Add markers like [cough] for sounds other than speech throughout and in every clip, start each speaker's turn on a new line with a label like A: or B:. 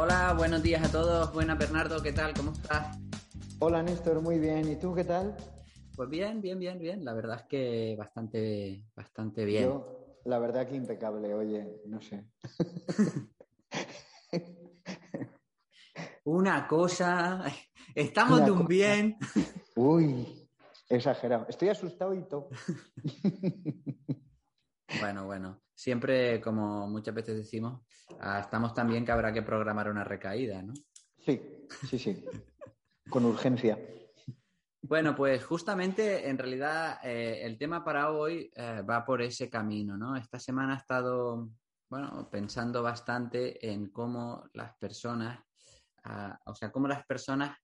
A: Hola, buenos días a todos. Buenas, Bernardo, ¿qué tal? ¿Cómo estás?
B: Hola, Néstor, muy bien. ¿Y tú qué tal?
A: Pues bien, bien, bien, bien. La verdad es que bastante, bastante bien.
B: Yo, la verdad que impecable, oye, no sé.
A: Una cosa, estamos
B: Una
A: de un
B: cosa.
A: bien.
B: Uy, exagerado. Estoy asustado y todo. [laughs]
A: Bueno, bueno, siempre, como muchas veces decimos, ah, estamos tan bien que habrá que programar una recaída, ¿no?
B: Sí, sí, sí. Con urgencia.
A: Bueno, pues justamente en realidad eh, el tema para hoy eh, va por ese camino, ¿no? Esta semana he estado, bueno, pensando bastante en cómo las personas, o sea, cómo las personas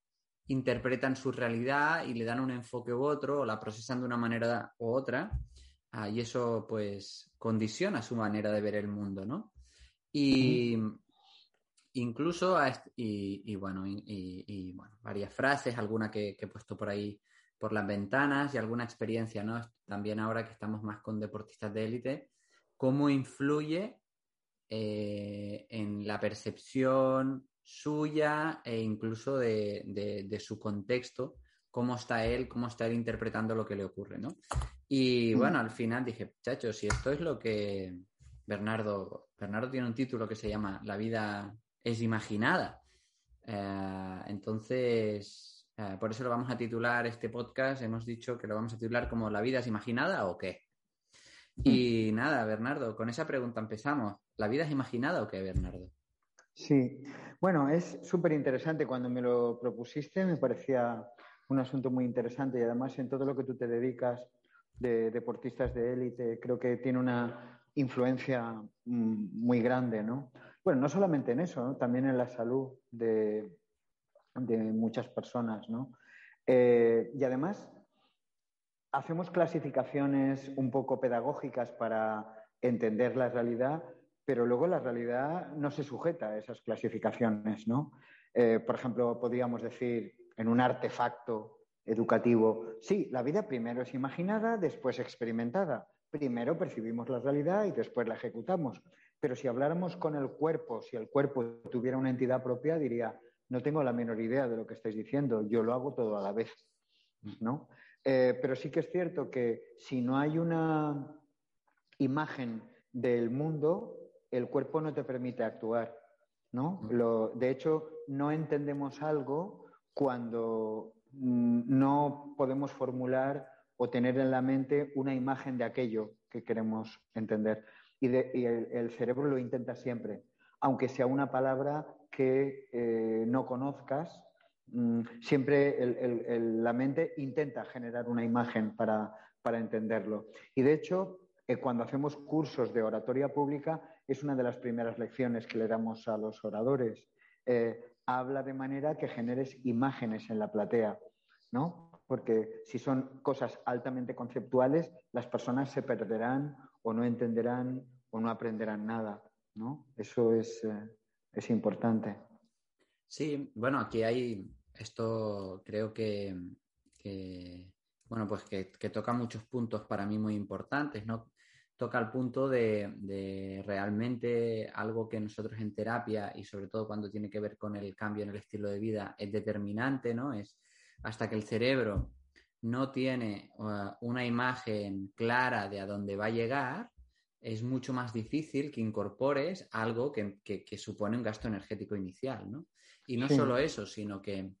A: interpretan su realidad y le dan un enfoque u otro, o la procesan de una manera u otra, ah, y eso pues condiciona su manera de ver el mundo, ¿no? Y incluso, y, bueno, y, bueno, varias frases, alguna que, que he puesto por ahí por las ventanas y alguna experiencia, ¿no? También ahora que estamos más con deportistas de élite, cómo influye eh, en la percepción suya e incluso de, de- de su contexto, cómo está él, cómo está él interpretando lo que le ocurre, ¿no? Y
B: Mm.
A: bueno, al final dije, chacho, si esto es lo que Bernardo, Bernardo tiene un título que se llama La vida es imaginada. Eh, entonces, eh, por eso lo vamos a titular este podcast. Hemos dicho que lo vamos a titular como ¿La vida es imaginada o qué? Y nada, Bernardo, con esa pregunta empezamos. ¿La vida es imaginada o qué, Bernardo?
B: Sí. Bueno, es súper interesante. Cuando me lo propusiste me parecía un asunto muy interesante y además en todo lo que tú te dedicas de deportistas de élite creo que tiene una influencia mm, muy grande, ¿no? Bueno, no solamente en eso, también en la salud de, de muchas personas, ¿no? Eh, y además hacemos clasificaciones un poco pedagógicas para entender la realidad, pero luego la realidad no se sujeta a esas clasificaciones, ¿no? Eh, por ejemplo, podríamos decir en un artefacto educativo, sí, la vida primero es imaginada, después experimentada. Primero percibimos la realidad y después la ejecutamos. Pero si habláramos con el cuerpo, si el cuerpo tuviera una entidad propia, diría, no tengo la menor idea de lo que estáis diciendo, yo lo hago todo a la vez, ¿no? Eh, pero sí que es cierto que si no hay una imagen del mundo, el cuerpo no te permite actuar, ¿no? Lo- de hecho, no entendemos algo cuando mm, no podemos formular o tener en la mente una imagen de aquello que queremos entender. Y, de- y el, el cerebro lo intenta siempre, aunque sea una palabra que eh, no conozcas, mm, siempre el- la mente intenta generar una imagen para, para entenderlo. Y de hecho, eh, cuando hacemos cursos de oratoria pública, es una de las primeras lecciones que le damos a los oradores. Eh, habla de manera que generes imágenes en la platea, ¿no? Porque si son cosas altamente conceptuales, las personas se perderán o no entenderán o no aprenderán nada, ¿no? Eso es, eh, es importante.
A: Sí, bueno, aquí hay esto, creo que, bueno, pues que, que toca muchos puntos para mí muy importantes, ¿no? Toca el punto de, de realmente algo que nosotros en terapia y sobre todo cuando tiene que ver con el cambio en el estilo de vida es determinante, ¿no? Es hasta que el cerebro no tiene uh, una imagen clara de a dónde va a llegar, es mucho más difícil que incorpores algo que, que, que supone un gasto energético inicial, ¿no? Y no
B: Sí.
A: solo eso, sino que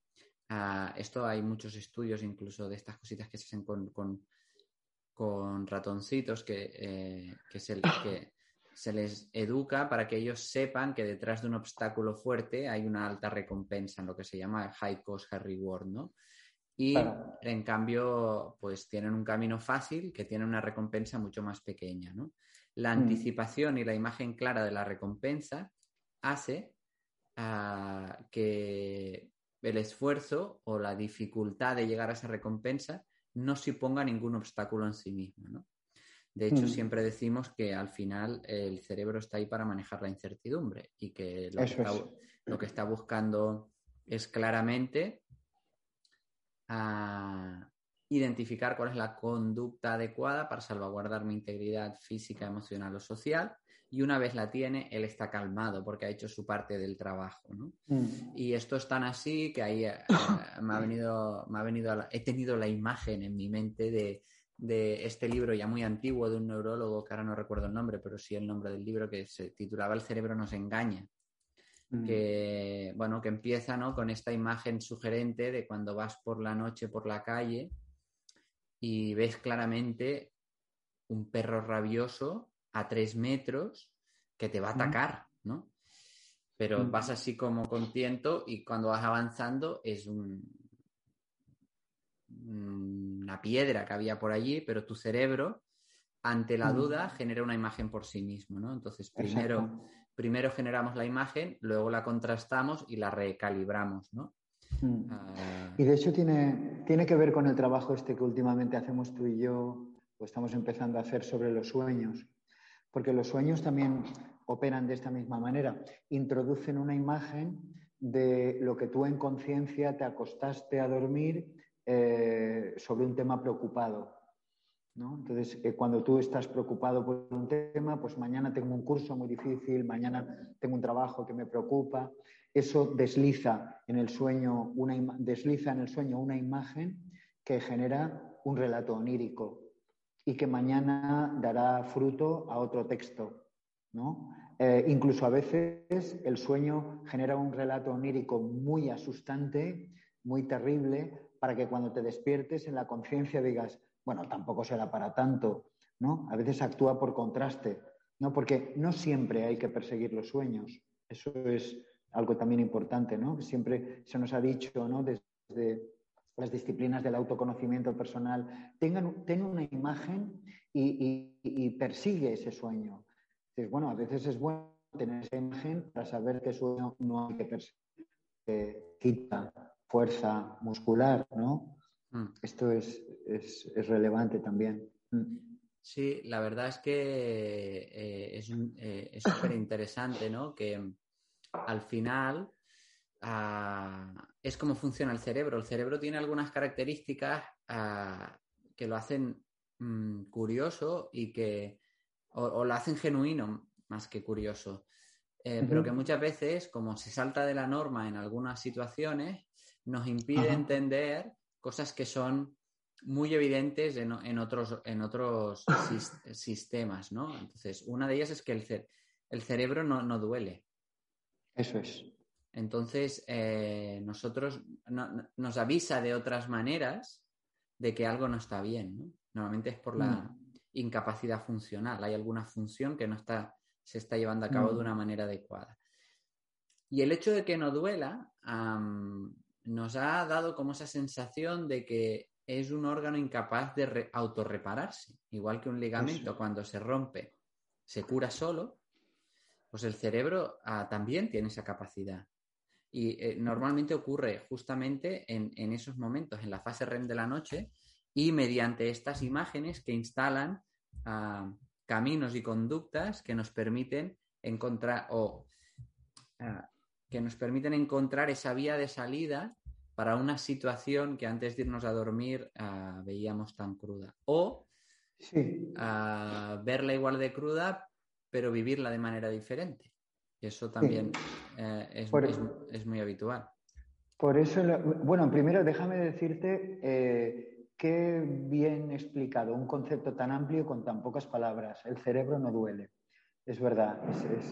A: uh, esto hay muchos estudios incluso de estas cositas que se hacen con, con, con ratoncitos, que, eh, [laughs] que se les educa para que ellos sepan que detrás de un obstáculo fuerte hay una alta recompensa, en lo que se llama high cost, high reward, ¿no? Y en cambio, pues tienen un camino fácil que tiene una recompensa mucho más pequeña, ¿no? La mm. anticipación y la imagen clara de la recompensa hace ah, que el esfuerzo o la dificultad de llegar a esa recompensa no se ponga ningún obstáculo en sí mismo, ¿no? De hecho, mm. siempre decimos que al final el cerebro está ahí para manejar la incertidumbre y que lo, que está, buscando es claramente ah, identificar cuál es la conducta adecuada para salvaguardar mi integridad física, emocional o social. Y una vez la tiene, él está calmado porque ha hecho su parte del trabajo. Mm. Y esto es tan así que ahí eh, me ha venido, me ha venido he tenido la imagen en mi mente de de este libro ya muy antiguo de un neurólogo, que ahora no recuerdo el nombre, pero sí el nombre del libro, que se titulaba El cerebro nos engaña. Mm. Que, bueno, que empieza ¿no? con esta imagen sugerente de cuando vas por la noche por la calle y ves claramente un perro rabioso a tres metros que te va a atacar, ¿no? Pero vas así como contento y cuando vas avanzando es un, una piedra que había por allí, pero tu cerebro, ante la duda, genera una imagen por sí mismo, ¿no? Entonces, primero, primero generamos la imagen, luego la contrastamos y la recalibramos, ¿no?
B: Mm. Ah. Y de hecho tiene, tiene que ver con el trabajo este que últimamente hacemos tú y yo, o estamos empezando a hacer sobre los sueños, porque los sueños también operan de esta misma manera, introducen una imagen de lo que tú en conciencia te acostaste a dormir eh, sobre un tema preocupado. ¿no? Entonces, eh, cuando tú estás preocupado por un tema, pues mañana tengo un curso muy difícil, mañana tengo un trabajo que me preocupa. Eso desliza en el sueño una, desliza en el sueño una imagen que genera un relato onírico y que mañana dará fruto a otro texto. ¿no? Eh, incluso a veces el sueño genera un relato onírico muy asustante, muy terrible, para que cuando te despiertes en la conciencia digas, bueno, tampoco será para tanto, ¿no? A veces actúa por contraste, ¿no? Porque no siempre hay que perseguir los sueños. Eso es algo también importante, ¿no? Siempre se nos ha dicho, ¿no? Desde las disciplinas del autoconocimiento personal, tengan, ten una imagen y, persigue ese sueño. Entonces, bueno, a veces es bueno tener esa imagen para saber que sueño no hay que perseguir, que quita fuerza muscular, ¿no? Mm. Esto es, relevante también. Mm.
A: Sí, la verdad es que eh, eh, es súper interesante, ¿no? Que al final es como funciona el cerebro. El cerebro tiene algunas características que lo hacen mm, curioso y que o, lo hacen genuino más que curioso. Eh, pero que muchas veces, como se salta de la norma en algunas situaciones, nos impide entender cosas que son muy evidentes en, otros, en otros [laughs] sistemas, ¿no? Entonces, una de ellas es que el, el cerebro no, duele.
B: Eso es.
A: Entonces, eh, nosotros nos avisa de otras maneras de que algo no está bien, ¿no? Normalmente es por la mm. incapacidad funcional. Hay alguna función que no está, se está llevando a cabo de mm. una manera adecuada. Y el hecho de que no duela nos ha dado como esa sensación de que es un órgano incapaz de autorrepararse, igual que un ligamento cuando se rompe se cura solo, pues el cerebro ah, también tiene esa capacidad. Y eh, normalmente ocurre justamente en, esos momentos, en la fase REM de la noche, y mediante estas imágenes que instalan ah, caminos y conductas que nos permiten encontrar o ah, que nos permiten encontrar esa vía de salida para una situación que antes de irnos a dormir ah, veíamos tan cruda. O verla igual de cruda, pero vivirla de manera diferente. Eso también eh, es, muy habitual.
B: Por eso, bueno, primero déjame decirte eh, qué bien explicado un concepto tan amplio con tan pocas palabras. El cerebro no duele. Es verdad,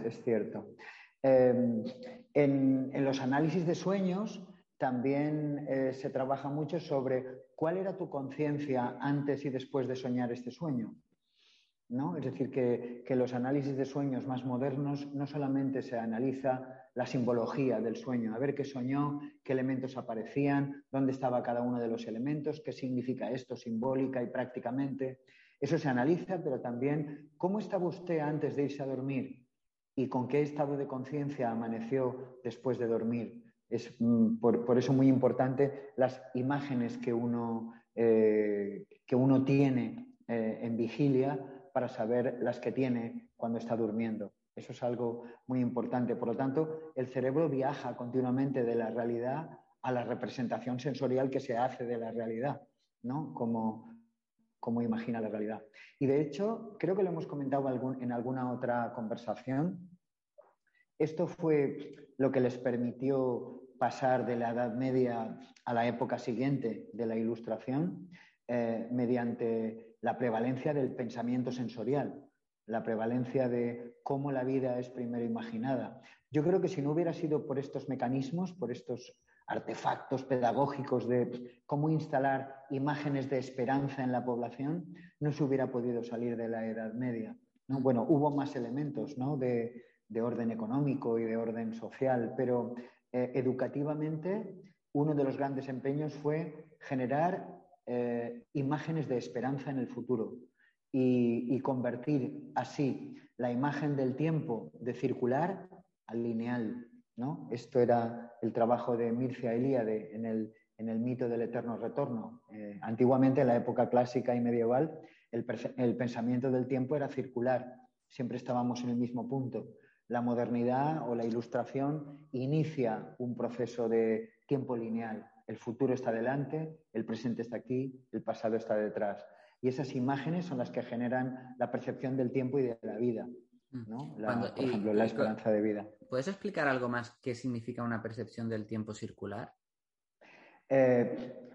B: es cierto. Em, en, los análisis de sueños también eh, se trabaja mucho sobre cuál era tu conciencia antes y después de soñar este sueño. Es decir, que, que los análisis de sueños más modernos no solamente se analiza la simbología del sueño, a ver qué soñó, qué elementos aparecían, dónde estaba cada uno de los elementos, qué significa esto simbólica y prácticamente. Eso se analiza, pero también cómo estaba usted antes de irse a dormir y con qué estado de conciencia amaneció después de dormir. Es mm, por, eso muy importante las imágenes que uno, eh, que uno tiene eh, en vigilia para saber las que tiene cuando está durmiendo. Eso es algo muy importante. Por lo tanto, el cerebro viaja continuamente de la realidad a la representación sensorial que se hace de la realidad, ¿no? Como, como imagina la realidad. Y de hecho, creo que lo hemos comentado en alguna otra conversación. Esto fue lo que les permitió pasar de la Edad Media a la época siguiente de la Ilustración eh, mediante la prevalencia del pensamiento sensorial la prevalencia de cómo la vida es primero imaginada. Yo creo que si no hubiera sido por estos mecanismos, por estos artefactos pedagógicos de cómo instalar imágenes de esperanza en la población, no se hubiera podido salir de la Edad Media. ¿no? Bueno, hubo más elementos de, orden económico y de orden social, pero eh, educativamente uno de los grandes empeños fue generar eh, imágenes de esperanza en el futuro, y, convertir así la imagen del tiempo de circular al lineal. Esto era el trabajo de Mircea Eliade en el, en el mito del eterno retorno. Eh, antiguamente, en la época clásica y medieval, el, el, pensamiento del tiempo era circular, siempre estábamos en el mismo punto. La modernidad o la ilustración inicia un proceso de tiempo lineal. El futuro está delante, el presente está aquí, el pasado está detrás. Y esas imágenes son las que generan la percepción del tiempo y de la vida. Mm. ¿no? por ejemplo, la esperanza de vida.
A: ¿Puedes explicar algo más qué significa una percepción del tiempo circular?
B: Eh,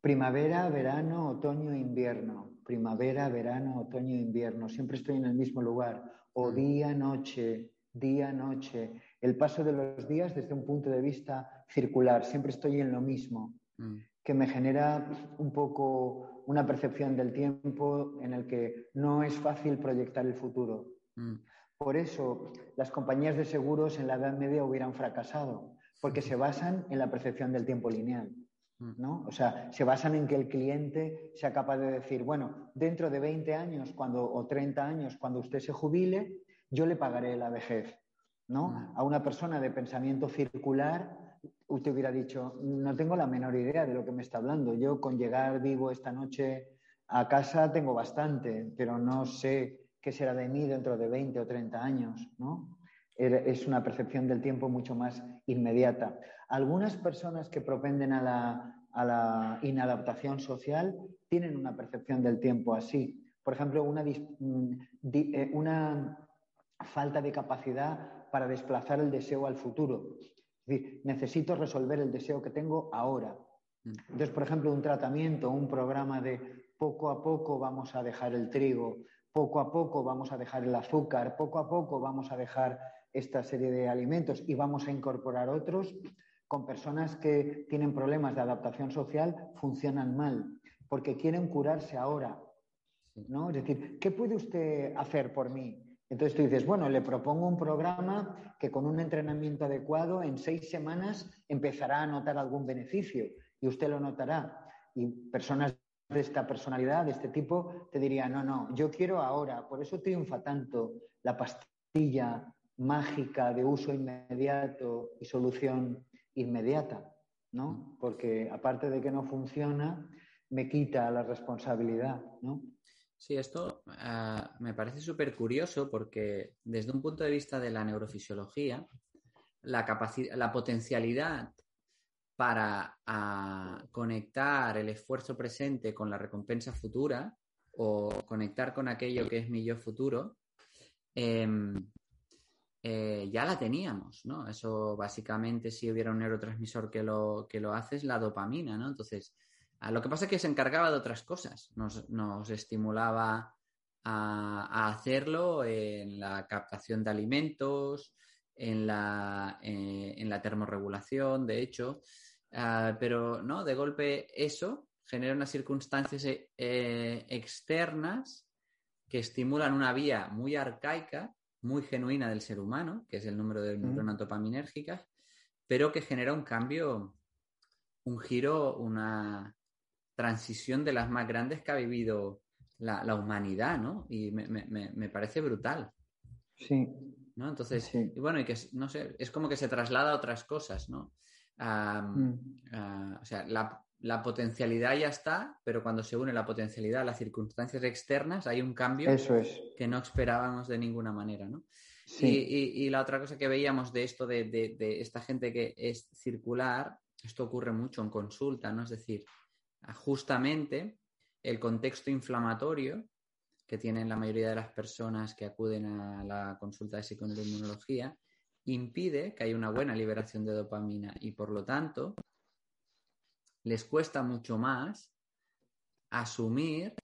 B: primavera, verano, otoño, invierno. Primavera, verano, otoño, invierno. Siempre estoy en el mismo lugar. O mm. día, noche, día, noche. El paso de los días desde un punto de vista circular. Siempre estoy en lo mismo. Mm. Que me genera un poco una percepción del tiempo en el que no es fácil proyectar el futuro. Mm. Por eso las compañías de seguros en la Edad Media hubieran fracasado, porque se basan en la percepción del tiempo lineal. Mm. ¿no? O sea, se basan en que el cliente sea capaz de decir, bueno, dentro de 20 años cuando, o 30 años, cuando usted se jubile, yo le pagaré la vejez. ¿no? A una persona de pensamiento circular usted hubiera dicho, no tengo la menor idea de lo que me está hablando. Yo con llegar vivo esta noche a casa tengo bastante, pero no sé qué será de mí dentro de 20 o 30 años, ¿no? Es una percepción del tiempo mucho más inmediata. Algunas personas que propenden a la, a la inadaptación social tienen una percepción del tiempo así. Por ejemplo, una, mm, eh, una falta de capacidad para desplazar el deseo al futuro necesito resolver el deseo que tengo ahora. Mm. Entonces, por ejemplo, un tratamiento, un programa de poco a poco vamos a dejar el trigo, poco a poco vamos a dejar el azúcar, poco a poco vamos a dejar esta serie de alimentos y vamos a incorporar otros, con personas que tienen problemas de adaptación social funcionan mal, porque quieren curarse ahora. ¿no? Es decir, ¿qué puede usted hacer por mí? Entonces tú dices, bueno, le propongo un programa que con un entrenamiento adecuado en seis semanas empezará a notar algún beneficio y usted lo notará. Y personas de esta personalidad, de este tipo, te dirían, no, no, yo quiero ahora. Por eso triunfa tanto la pastilla mágica de uso inmediato y solución inmediata, ¿no? Porque aparte de que no funciona, me quita la responsabilidad, ¿no?
A: Sí, esto ah, me parece súper curioso porque desde un punto de vista de la neurofisiología, la, la potencialidad para ah, conectar el esfuerzo presente con la recompensa futura o conectar con aquello que es mi yo futuro, em, eh, ya la teníamos, ¿no? Eso básicamente si hubiera un neurotransmisor que lo, que lo hace es la dopamina, ¿no? Entonces, Ah, lo que pasa es que se encargaba de otras cosas, nos, estimulaba a, hacerlo en la captación de alimentos, en la, eh, en la termorregulación, de hecho, ah, pero no, de golpe eso genera unas circunstancias eh, externas que estimulan una vía muy arcaica, muy genuina del ser humano, que es el número de neuronas dopaminérgicas, pero que genera un cambio, un giro, una transición de las más grandes que ha vivido la, humanidad, ¿no? Y me, parece brutal.
B: Sí.
A: ¿no? Entonces, y bueno, y que no sé, es como que se traslada a otras cosas, ¿no? Mm. o sea, la, la potencialidad ya está, pero cuando se une la potencialidad a las circunstancias externas, hay un cambio que no esperábamos de ninguna manera, ¿no? Y, la otra cosa que veíamos de esto, de, esta gente que es circular, esto ocurre mucho en consulta, ¿no? Es decir, justamente el contexto inflamatorio que tienen la mayoría de las personas que acuden a la consulta de psiconeuroinmunología impide que haya una buena liberación de dopamina y por lo tanto les cuesta mucho más asumir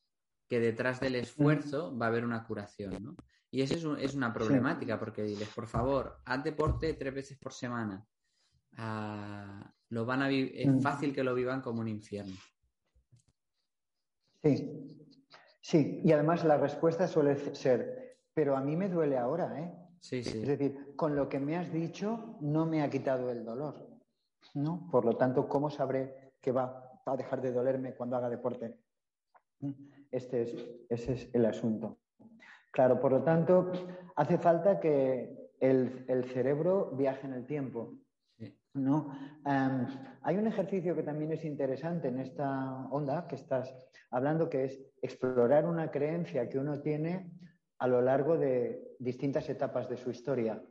A: que detrás del esfuerzo va a haber una curación, ¿no? Y eso es, una problemática, porque diles, por favor, haz deporte tres veces por semana. Ah, lo van a es mm. fácil que lo vivan como un infierno.
B: Sí, sí, y además la respuesta suele ser, pero a mí me duele ahora, ¿eh?
A: Sí, sí.
B: Es decir, con lo que me has dicho no me ha quitado el dolor, ¿no? Por lo tanto, ¿cómo sabré que va a dejar de dolerme cuando haga deporte. Este es, ese es el asunto. Claro, por lo tanto, hace falta que el, cerebro viaje en el tiempo. ¿No? hay un ejercicio que también es interesante en esta onda que estás hablando, que es explorar una creencia que uno tiene a lo largo de distintas etapas de su historia.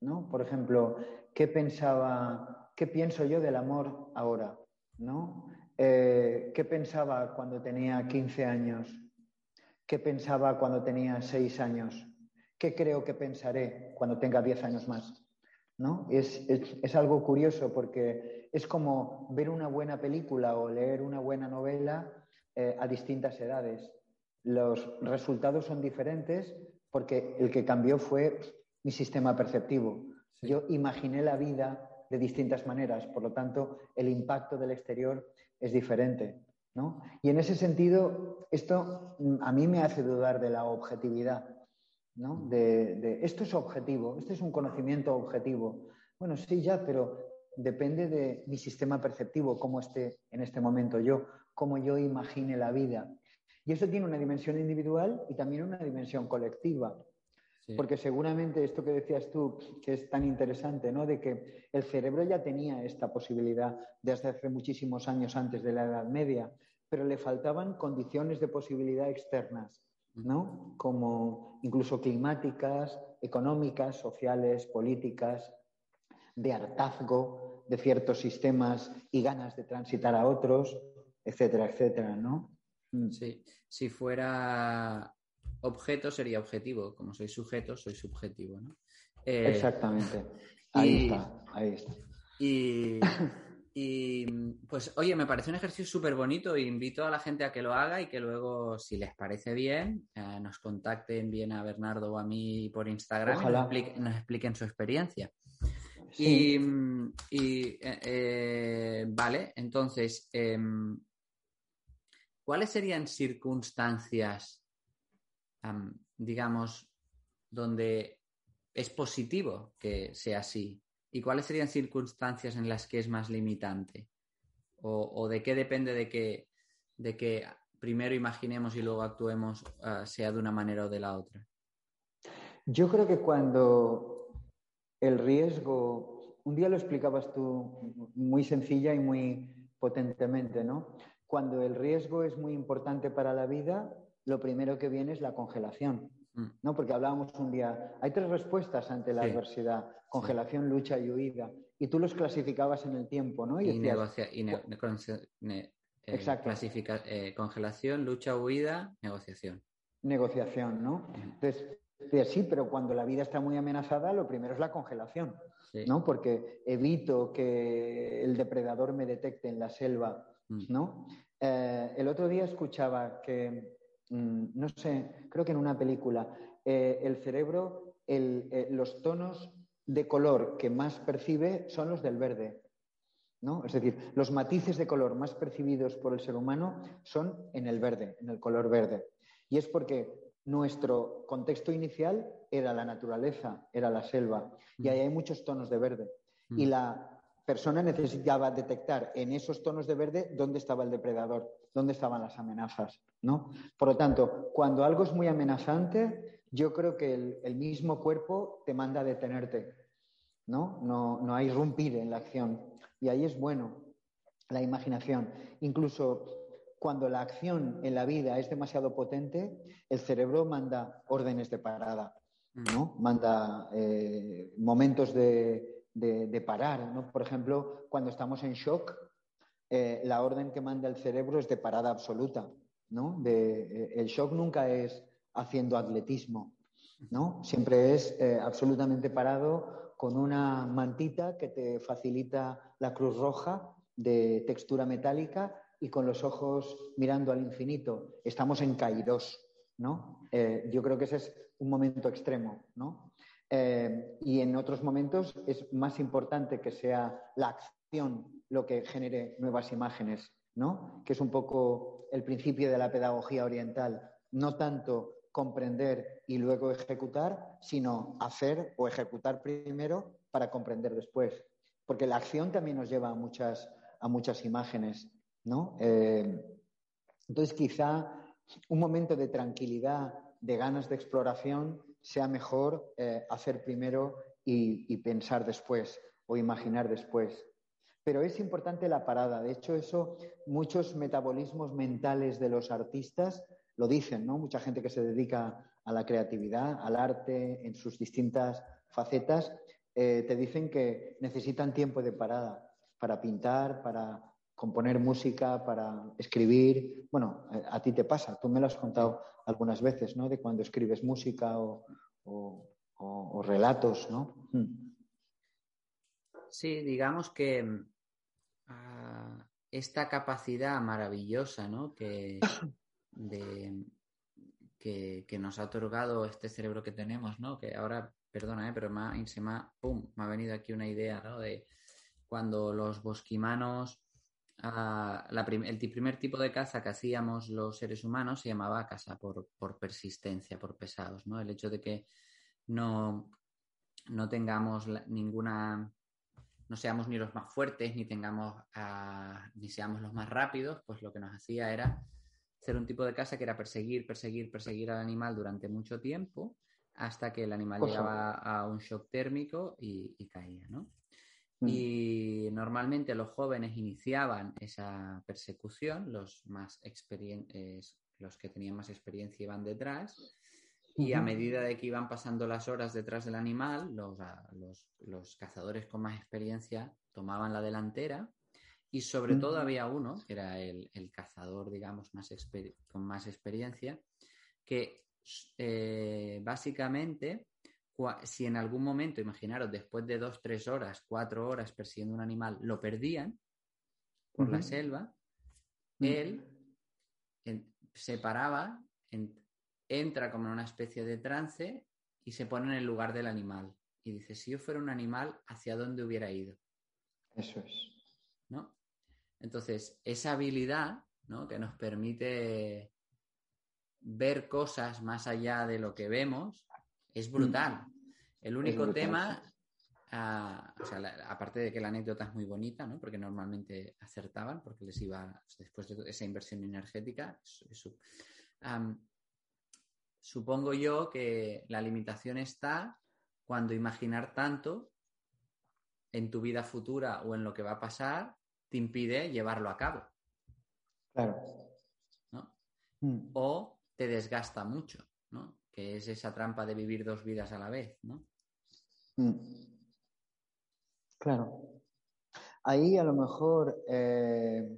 B: ¿no? Por ejemplo, ¿qué pensaba, qué pienso yo del amor ahora? ¿no? Eh, ¿Qué pensaba cuando tenía 15 años? ¿Qué pensaba cuando tenía 6 años? ¿Qué creo que pensaré cuando tenga 10 años más? ¿No? Es, algo curioso porque es como ver una buena película o leer una buena novela eh, a distintas edades. Los resultados son diferentes porque el que cambió fue mi sistema perceptivo. Yo imaginé la vida de distintas maneras. Por lo tanto, el impacto del exterior es diferente. ¿no? Y en ese sentido, esto mm, a mí me hace dudar de la objetividad. ¿No? De, esto es objetivo, esto es un conocimiento objetivo. Bueno, sí, ya, pero depende de mi sistema perceptivo, cómo esté en este momento yo, cómo yo imagine la vida. Y eso tiene una dimensión individual y también una dimensión colectiva. Porque seguramente esto que decías tú, que es tan interesante, ¿no? De que el cerebro ya tenía esta posibilidad desde hace muchísimos años antes de la Edad Media, pero le faltaban condiciones de posibilidad externas, ¿no? Como incluso climáticas, económicas, sociales, políticas, de hartazgo de ciertos sistemas y ganas de transitar a otros, etcétera, etcétera, ¿no?
A: Mm. Sí, si fuera objeto sería objetivo. Como soy sujeto, soy subjetivo, ¿no?
B: Eh, Exactamente. Ahí está, ahí está.
A: Y, [laughs] pues, oye, me parece un ejercicio súper bonito invito a la gente a que lo haga y que luego, si les parece bien, eh, nos contacten bien a Bernardo o a mí por Instagram y nos expliquen, su experiencia. Y, eh, vale, entonces, em, ¿cuáles serían circunstancias digamos, donde es positivo que sea así? ¿Y cuáles serían circunstancias en las que es más limitante? ¿O, de qué depende de que, de que primero imaginemos y luego actuemos, ah, sea de una manera o de la otra?
B: Yo creo que cuando el riesgo, un día lo explicabas tú muy sencilla y muy potentemente, ¿no? Cuando el riesgo es muy importante para la vida, lo primero que viene es la congelación. Mm. ¿no? Porque hablábamos un día, hay tres respuestas ante la adversidad, congelación, lucha y huida. Y tú los clasificabas en el tiempo, ¿no?
A: Y, congelación, lucha, huida, negociación.
B: Negociación, ¿no? Entonces, sí, pero cuando la vida está muy amenazada, lo primero es la congelación, ¿no? Porque evito que el depredador me detecte en la selva, mm. ¿no? Eh, el otro día escuchaba que Mm, no sé, creo que en una película, eh, el cerebro, eh, los tonos de color que más percibe son los del verde. ¿no? Es decir, los matices de color más percibidos por el ser humano son en el verde, en el color verde. Y es porque nuestro contexto inicial era la naturaleza, era la selva, y ahí hay muchos tonos de verde. Y la persona necesitaba detectar en esos tonos de verde dónde estaba el depredador, dónde estaban las amenazas, ¿no? Por lo tanto, cuando algo es muy amenazante, yo creo que el, mismo cuerpo te manda a detenerte, ¿no? ¿no? No hay irrumpir en la acción. Y ahí es bueno la imaginación. Incluso cuando la acción en la vida es demasiado potente, el cerebro manda órdenes de parada, ¿no? Mm. Manda eh, momentos de, de, parar, ¿no? Por ejemplo, cuando estamos en shock, eh, la orden que manda el cerebro es de parada absoluta, ¿no? Eh, el shock nunca es haciendo atletismo, ¿no? Siempre es absolutamente parado con una mantita que te facilita la cruz roja de textura metálica y con los ojos mirando al infinito. Estamos en Kairos, ¿no? Eh, yo creo que ese es un momento extremo, ¿no? Eh, y en otros momentos es más importante que sea la acción lo que genere nuevas imágenes, ¿no? Que es un poco el principio de la pedagogía oriental. No tanto comprender y luego ejecutar, sino hacer o ejecutar primero para comprender después. Porque la acción también nos lleva a muchas a muchas imágenes, ¿no? Eh, entonces, quizá un momento de tranquilidad, de ganas de exploración, sea mejor eh, hacer primero y, pensar después o imaginar después. Pero es importante la parada. De hecho, eso muchos metabolismos mentales de los artistas lo dicen, ¿no? Mucha gente que se dedica a la creatividad, al arte, en sus distintas facetas, eh, te dicen que necesitan tiempo de parada para pintar, para componer música, para escribir. Bueno, a ti te pasa, tú me lo has contado algunas veces, ¿no? De cuando escribes música o, relatos, ¿no? Hmm.
A: Sí, digamos que esta capacidad maravillosa, ¿no? Que, que, nos ha otorgado este cerebro que tenemos, ¿no? Que ahora, perdona, ¿eh? pero me ha, me ha venido aquí una idea, ¿no? De, cuando los bosquimanos, ah, el primer tipo de caza que hacíamos los seres humanos se llamaba caza por, persistencia, por pesados, ¿no? El hecho de que no, no tengamos ninguna, no seamos ni los más fuertes, ni tengamos, ni seamos los más rápidos, pues lo que nos hacía era hacer un tipo de caza que era perseguir, perseguir, perseguir al animal durante mucho tiempo hasta que el animal llegaba a un shock térmico y, y caía, ¿no? Mm. Y normalmente los jóvenes iniciaban esa persecución, los, más los que tenían más experiencia iban detrás, y a medida de que iban pasando las horas detrás del animal, los, los, cazadores con más experiencia tomaban la delantera y sobre todo había uno, que era el, cazador, digamos, más con más experiencia, que eh, básicamente si en algún momento, imaginaros, después de dos, tres horas, cuatro horas persiguiendo un animal, lo perdían por la selva, él se paraba, entra como en una especie de trance y se pone en el lugar del animal. Y dice, si yo fuera un animal, ¿hacia dónde hubiera ido?
B: Eso es.
A: ¿No? Entonces, esa habilidad ¿no? que nos permite ver cosas más allá de lo que vemos, es mm. brutal. El único tema, ah, o sea, aparte de que la anécdota es muy bonita, ¿no? Porque normalmente acertaban, porque les iba, después de esa inversión energética, supongo yo que la limitación está cuando imaginar tanto en tu vida futura o en lo que va a pasar te impide llevarlo a cabo.
B: Claro.
A: ¿no? Mm. O te desgasta mucho, ¿no? que es esa trampa de vivir dos vidas a la vez, ¿no? Mm.
B: Claro. Ahí a lo mejor eh,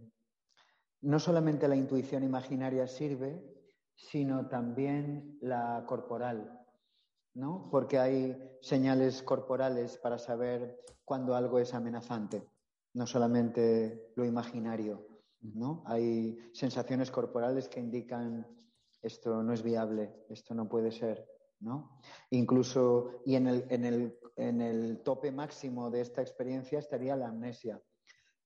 B: no solamente la intuición imaginaria sirve, sino también la corporal, ¿no? Porque hay señales corporales para saber cuando algo es amenazante, no solamente lo imaginario, ¿no? Hay sensaciones corporales que indican esto no es viable, esto no puede ser, ¿no? Incluso, y en el, en el, en el tope máximo de esta experiencia estaría la amnesia,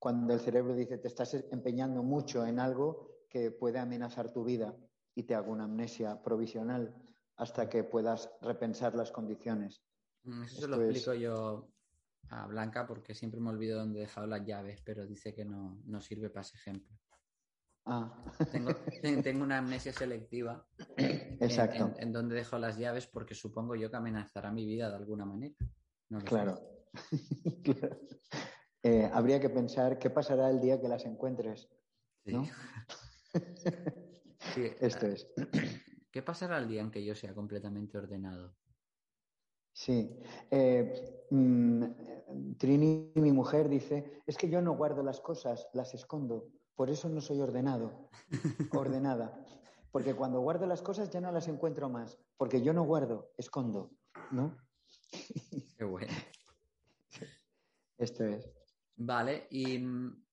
B: cuando el cerebro dice te estás empeñando mucho en algo que puede amenazar tu vida y te hago una amnesia provisional hasta que puedas repensar las condiciones.
A: Mm, eso se lo explico yo a Blanca porque siempre me olvido dónde he dejado las llaves, pero dice que no, sirve para ese ejemplo. Ah. Tengo, una amnesia selectiva
B: Exacto.
A: En, donde dejo las llaves porque supongo yo que amenazará mi vida de alguna manera. [laughs]
B: claro. Eh, habría que pensar qué pasará el día que las encuentres. ¿no? [laughs] Esto
A: ah,
B: es. [clears throat]
A: ¿Qué pasará el día en que yo sea completamente ordenado?
B: Sí. Eh, mm, Trini, mi mujer, dice, es que yo no guardo las cosas, las escondo. Por eso no soy ordenado, [laughs] ordenada. Porque cuando guardo las cosas ya no las encuentro más. Porque yo no guardo, escondo. ¿No?
A: Qué bueno. [laughs]
B: Esto es.
A: Vale, y, mm,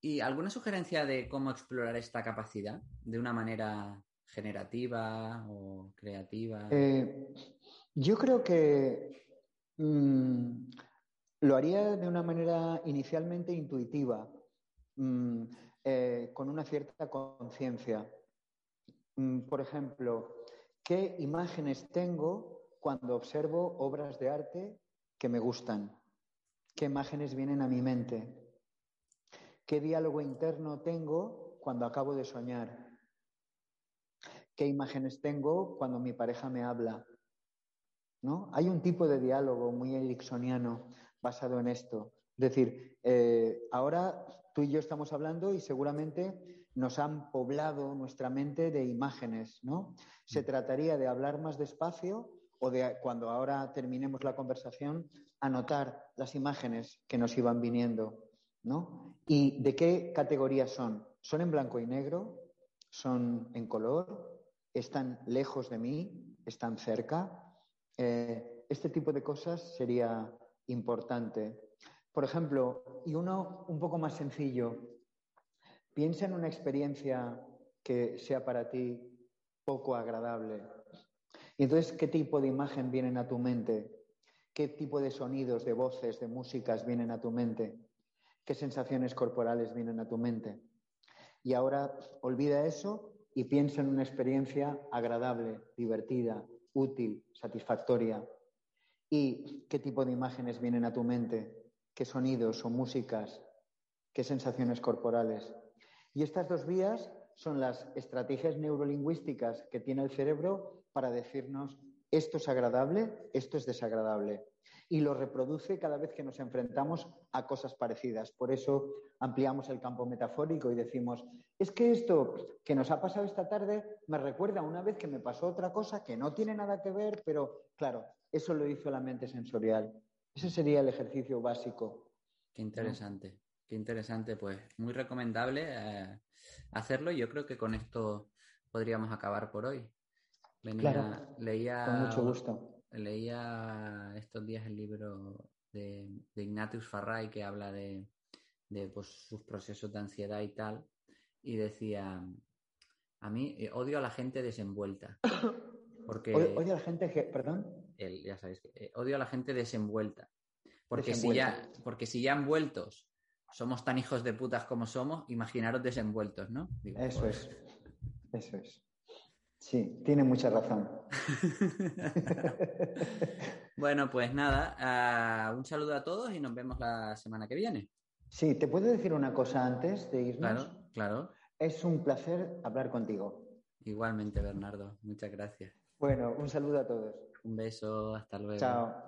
A: ¿y alguna sugerencia de cómo explorar esta capacidad de una manera generativa o creativa?
B: Eh, yo creo que mm, lo haría de una manera inicialmente intuitiva, mm, eh, con una cierta conciencia. Mm, por ejemplo, ¿qué imágenes tengo cuando observo obras de arte que me gustan? ¿Qué imágenes vienen a mi mente? ¿Qué diálogo interno tengo cuando acabo de soñar? ¿Qué imágenes tengo cuando mi pareja me habla? ¿no? Hay un tipo de diálogo muy ericksoniano basado en esto. Es decir, eh, ahora tú y yo estamos hablando y seguramente nos han poblado nuestra mente de imágenes, ¿no? Se mm. trataría de hablar más despacio o de cuando ahora terminemos la conversación anotar las imágenes que nos iban viniendo, ¿no? ¿Y de qué categorías son? ¿Son en blanco y negro? ¿Son en color? ¿Están lejos de mí? ¿Están cerca? Eh, este tipo de cosas sería importante. Por ejemplo, y uno un poco más sencillo, piensa en una experiencia que sea para ti poco agradable. Y entonces, ¿qué tipo de imagen vienen a tu mente? ¿Qué tipo de sonidos, de voces, de músicas vienen a tu mente? ¿Qué sensaciones corporales vienen a tu mente? Y ahora olvida eso y piensa en una experiencia agradable, divertida, útil, satisfactoria. ¿Y qué tipo de imágenes vienen a tu mente? ¿Qué sonidos o músicas? ¿Qué sensaciones corporales? Y estas dos vías son las estrategias neurolingüísticas que tiene el cerebro para decirnos esto es agradable, esto es desagradable. Y lo reproduce cada vez que nos enfrentamos a cosas parecidas. Por eso ampliamos el campo metafórico y decimos, es que esto que nos ha pasado esta tarde me recuerda una vez que me pasó otra cosa que no tiene nada que ver, pero claro, eso lo hizo la mente sensorial. Ese sería el ejercicio básico.
A: Qué interesante, qué interesante. Pues muy recomendable eh, hacerlo. Yo creo que con esto podríamos acabar por hoy.
B: Venía,
A: leía,
B: con mucho gusto.
A: Leía estos días el libro de, Ignatius Farray que habla de, pues, sus procesos de ansiedad y tal, y decía, a mí eh, odio a la gente desenvuelta. [coughs] Porque,
B: odio a la gente que, perdón.
A: ya sabéis, eh, odio a la gente desenvuelta. Porque si, ya, porque si ya envueltos somos tan hijos de putas como somos, imaginaros desenvueltos, ¿no?
B: Eso es. Eso es. Sí, tiene mucha razón. [laughs]
A: bueno, pues nada, ah, un saludo a todos y nos vemos la semana que viene.
B: Sí, ¿te puedo decir una cosa antes de irnos?
A: Claro, claro.
B: Es un placer hablar contigo.
A: Igualmente, Bernardo. Muchas gracias.
B: Bueno, un saludo a todos.
A: Un beso, hasta luego.
B: Chao.